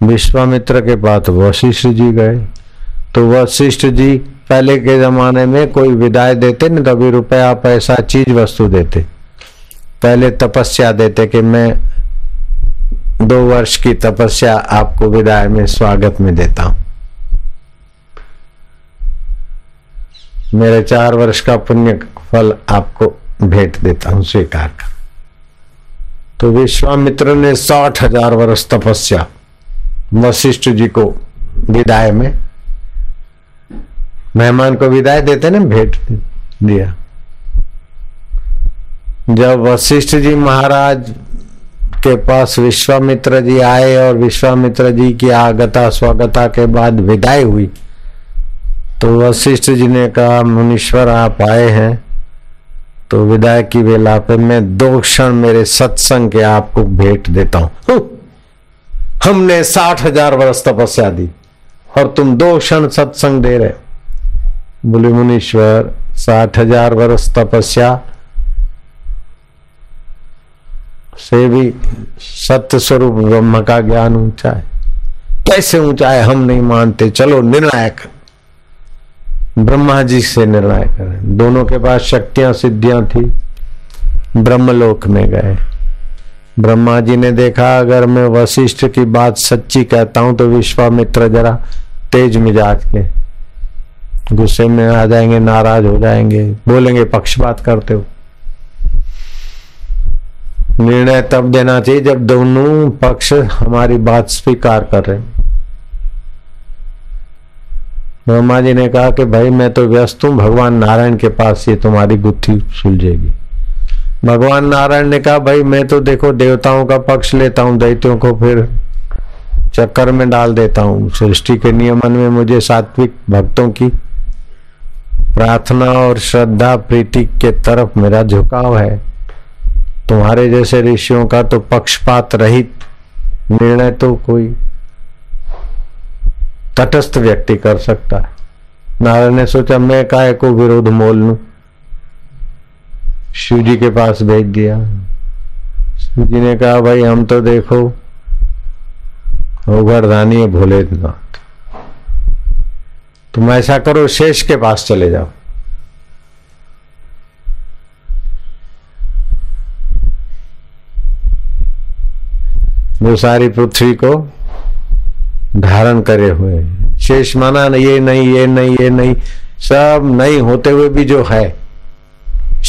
विश्वामित्र के पास वशिष्ठ जी गए। तो वशिष्ठ जी पहले के जमाने में कोई विदाई देते न, तभी रुपया पैसा चीज़ वस्तु देते। पहले तपस्या देते कि मैं दो वर्ष की तपस्या आपको विदाई में स्वागत में देता हूँ। मेरे चार वर्ष का पुण्य फल आपको भेंट देता हूँ, स्वीकार कर। तो विश्वामित्र ने साठ हज़ार वर्ष तपस्या वशिष्ठ जी को विदाई में, मेहमान को विदाई देते ना, भेंट दिया। जब वशिष्ठ जी महाराज के पास विश्वामित्र जी आए और विश्वामित्र जी की आगता स्वागता के बाद विदाई हुई तो वशिष्ठ जी ने कहा, मुनीश्वर आप आए हैं तो विदाई की वेला पे मैं दो क्षण मेरे सत्संग के आपको भेंट देता हूँ। हमने साठ हज़ार वर्ष तपस्या दी और तुम दो क्षण सत्संग दे रहे बोले, मुनीश्वर, साठ हज़ार वर्ष तपस्या से भी सत्य स्वरूप ब्रह्म का ज्ञान ऊँचा है। कैसे ऊँचा है हम नहीं मानते। चलो, निर्णायक। ब्रह्मा जी से निर्णय करें दोनों के पास शक्तियाँ, सिद्धियाँ थी। ब्रह्मलोक में गए। ब्रह्मा जी ने देखा, अगर मैं वशिष्ठ की बात सच्ची कहता हूँ तो विश्वामित्र जरा तेज मिजाज के गुस्से में आ जाएँगे, नाराज़ हो जाएँगे, बोलेंगे, पक्षपात करते हो। निर्णय तब देना चाहिए जब दोनों पक्ष हमारी बात स्वीकार कर रहे ब्रह्मा जी ने कहा कि भाई, मैं तो व्यस्त हूँ, भगवान नारायण के पास ये तुम्हारी गुत्थी सुलझेगी। भगवान नारायण ने कहा, भाई, मैं तो देखो देवताओं का पक्ष लेता हूँ, दैत्यों को फिर चक्कर में डाल देता हूँ। सृष्टि के नियमन में मुझे सात्विक भक्तों की प्रार्थना और श्रद्धा, प्रीति के तरफ़ मेरा झुकाव है। तुम्हारे जैसे ऋषियों का तो पक्षपात रहित निर्णय तो कोई तटस्थ व्यक्ति कर सकता है। नारायण ने सोचा, मैं काय को विरोध मोल लू? शिव जी के पास भेज दिया। शिव जी ने कहा, भाई, हम तो देखो उगरदानी भोलेनाथ। तुम ऐसा करो, शेष के पास चले जाओ। वो सारी पृथ्वी को धारण करे हुए शेष माना, ये नहीं ये नहीं ये नहीं। सब नहीं होते हुए भी जो है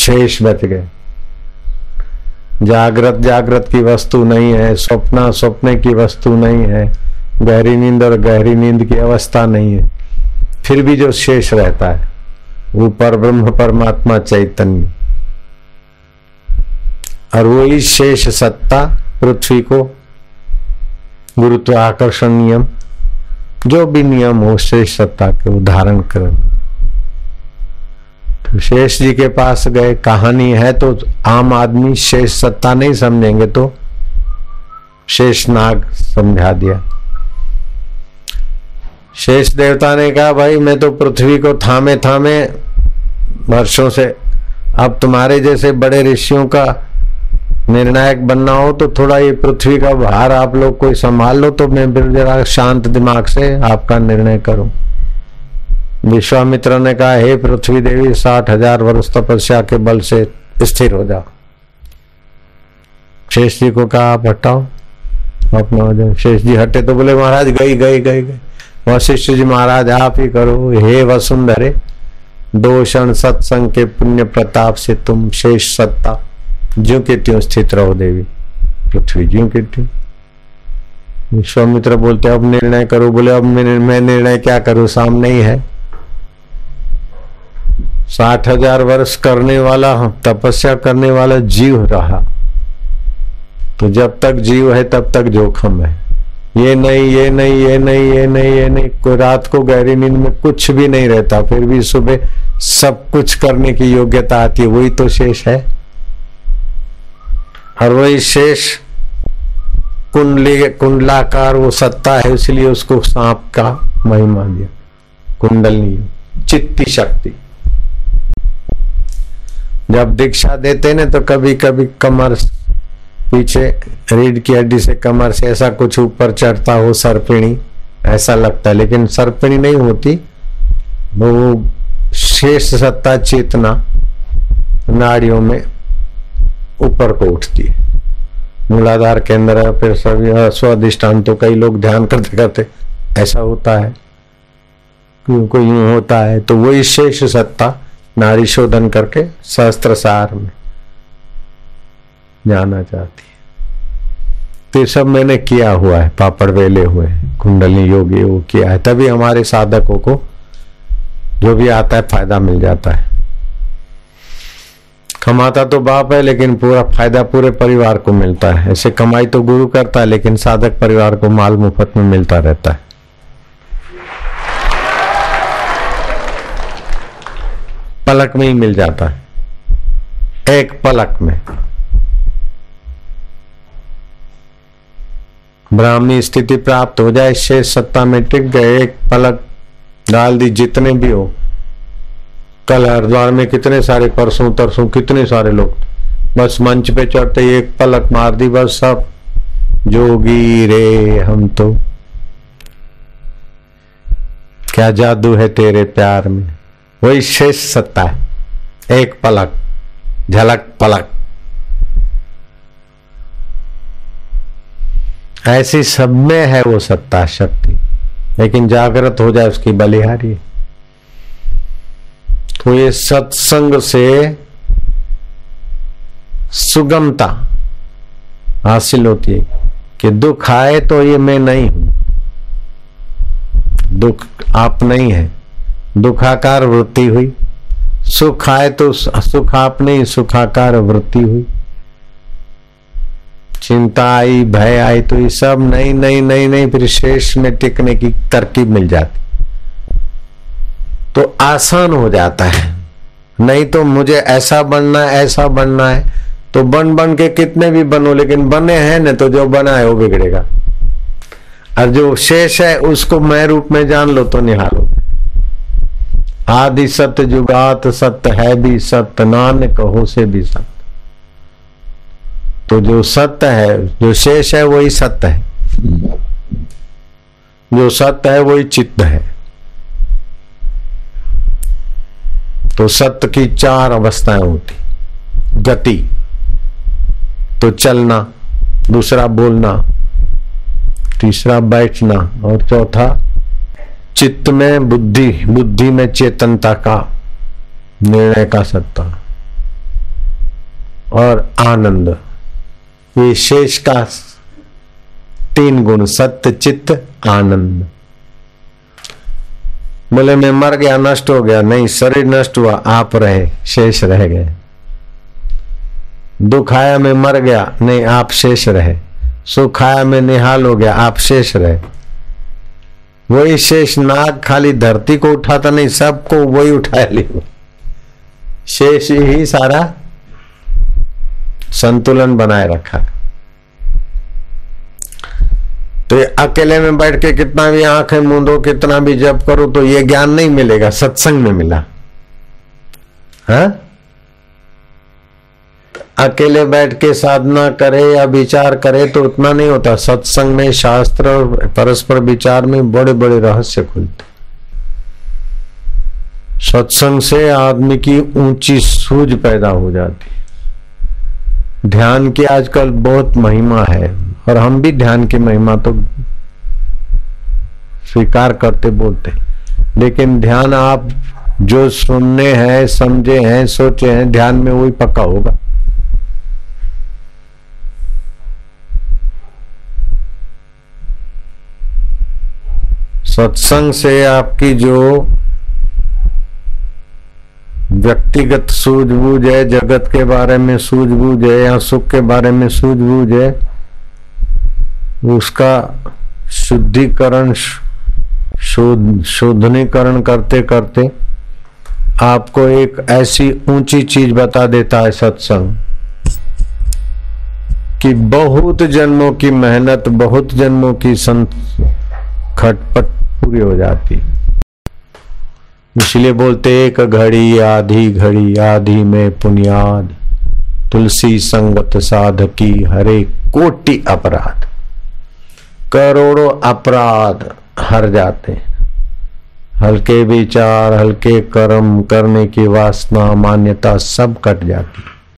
शेष बच गए। जागृत जागृत की वस्तु नहीं है, स्वप्ना, स्वप्न की वस्तु नहीं है, गहरी नींद और गहरी नींद की अवस्था नहीं है। फिर भी जो शेष रहता है, वो पर ब्रह्म, परमात्मा, चैतन्य। और वही शेष सत्ता, पृथ्वी को, गुरुत्व आकर्षण नियम, जो भी नियम हो, शेष सत्ता के उदाहरण कर। शेष जी के पास गए कहानी है तो आम आदमी शेष सत्ता नहीं समझेंगे तो शेष नाग समझा दिया। शेष देवता ने कहा, भाई, मैं तो पृथ्वी को थामे थामे वर्षों से, अब तुम्हारे जैसे बड़े ऋषियों का निर्णायक बनना हो तो थोड़ा ये पृथ्वी का भार आप लोग कोई संभाल लो तो मैं फिर जरा शांत दिमाग से आपका निर्णय करूँ। विश्वामित्र ने कहा, हे पृथ्वी देवी साठ हज़ार वर्ष तपस्या के बल से स्थिर हो जाओ। शेष जी को कहा, आप हटाओ। अपना हो जाए शेष जी हटे तो बोले, महाराज, गई गई गई गई। वशिष्ठ जी, महाराज, आप ही करो। हे वसुंधरे, दो क्षण सत्संग के पुण्य प्रताप से तुम शेष सत्ता, ज्यो के त्यों स्थित रहो देवी। पृथ्वी ज्यो के त्यों। विश्वामित्र बोलते, अब निर्णय करो। बोले, अब मैं निर्णय क्या करूँ? सामने ही है। साठ हज़ार वर्ष करने वाला तपस्या करने वाला जीव रहा। तो जब तक जीव है, तब तक जोखम है। ये नहीं ये नहीं ये नहीं ये नहीं ये नहीं, कोई रात को गहरी नींद में कुछ भी नहीं रहता, फिर भी सुबह सब कुछ करने की योग्यता आती है, वही तो शेष है। और वही शेष, कुंडली, कुंडलाकार, वो सत्ता है, इसलिए उसको सांप का महिमा दिया। कुंडलनी, चित्ती शक्ति। जब दीक्षा देते ना तो कभी कभी कमर पीछे रीढ़ की हड्डी से कमर से ऐसा कुछ ऊपर चढ़ता हो सरपिणी, ऐसा लगता है। लेकिन सरपिणी नहीं होती। वो शेष सत्ता चेतना नाड़ियों में ऊपर को उठती है। मूलाधार केंद्र है, फिर सभी स्वादिष्टान तो कई लोग ध्यान करते करते ऐसा होता है। क्यों कोई यूँ होता है तो वही शेष सत्ता नारी शोधन करके सहस्त्र सार में जाना चाहती है। तो सब मैंने किया हुआ है, पापड़ वेले हुए कुंडली योगी वो किया है। तभी हमारे साधकों को जो भी आता है फ़ायदा मिल जाता है। कमाता तो बाप है, लेकिन पूरा फ़ायदा पूरे परिवार को मिलता है। ऐसे कमाई तो गुरु करता है, लेकिन साधक परिवार को माल मुफ़्त में मिलता रहता है। पलक में ही मिल जाता है। एक पलक में। ब्राह्मी स्थिति प्राप्त हो जाए, शेष सत्ता में टिक गए, एक पलक डाल दी, जितने भी हो। कल हरिद्वार में कितने सारे परसों, तरसों, कितने सारे लोग। बस मंच पे चढ़ते एक पलक मार दी, बस सब जोगी रे हम तो। क्या जादू है तेरे प्यार में? वही शेष सत्ता है। एक पलक, झलक पलक। ऐसी सब में है वो सत्ता, शक्ति। लेकिन जागृत हो जाए उसकी बलिहारी। तो ये सत्संग से सुगमता हासिल होती है कि दुख आए तो ये मैं नहीं हूँ। दुख आप नहीं है। दुखाकार वृत्ति हुई। सुख आए तो सुख आपने, सुखाकार वृत्ति हुई। चिंता आई, भय आई तो ये सब नहीं नहीं नहीं नहीं फिर शेष में टिकने की तरकीब मिल जाती। तो आसान हो जाता है। नहीं तो मुझे ऐसा बनना है, ऐसा बनना है। तो बन बन के कितने भी बनो, लेकिन बने हैं ना तो जो बना है वो बिगड़ेगा। और जो शेष है, उसको मैं रूप में जान लो तो निहालो आदि सत्य जुगात सत्य है भी सत्य नान कहो से भी सत्य तो जो सत्य है, जो शेष है, वही सत्य है। जो सत्य है, वही चित्त है। तो सत्य की चार अवस्थाएँ होती। गति तो चलना, दूसरा बोलना, तीसरा बैठना, और चौथा चित्त में बुद्धि बुद्धि में चेतनता का निर्णय का सत्ता और आनंद, ये शेष का तीन गुण, सत्य, चित्त, आनंद। बोले, मैं मर गया, नष्ट हो गया, नहीं, शरीर नष्ट हुआ, आप रहे, शेष रह गए। दुख आया, मैं मर गया, नहीं, आप शेष रहे। सुख आया, मैं निहाल हो गया, आप शेष रहे। वही शेष नाग खाली धरती को उठाता नहीं, सबको वही उठा लिया शेष ही सारा संतुलन बनाए रखा। तो ये अकेले में बैठ के कितना भी आँखें मूंदो, कितना भी जप करो तो ये ज्ञान नहीं मिलेगा, सत्संग में मिला। हा? अकेले बैठ के साधना करे या विचार करे तो उतना नहीं होता। सत्संग में, शास्त्र परस्पर विचार में बड़े बड़े रहस्य खुलते सत्संग से आदमी की ऊँची सूझ पैदा हो जाती ध्यान की आजकल बहुत महिमा है, और हम भी ध्यान की महिमा तो स्वीकार करते बोलते लेकिन ध्यान आप जो सुनने हैं, समझे हैं, सोचे हैं, ध्यान में वही पक्का होगा। सत्संग से आपकी जो व्यक्तिगत सूझबूझ है, जगत के बारे में सूझबूझ है, या सुख के बारे में सूझबूझ है, उसका शुद्धिकरण, शोध, शोधनीकरण करते करते आपको एक ऐसी ऊँची चीज़ बता देता है सत्संग कि बहुत जन्मों की मेहनत, बहुत जन्मों की संत खटपट पूरी हो जाती। इसलिए बोलते, एक घड़ी, आधी घड़ी, आधी में पुनियाद। तुलसी संगत साधकी, हरे कोटि अपराध। करोड़ों अपराध हर जाते। हल्के विचार, हल्के कर्म, करने की वासना, मान्यता सब कट जाती।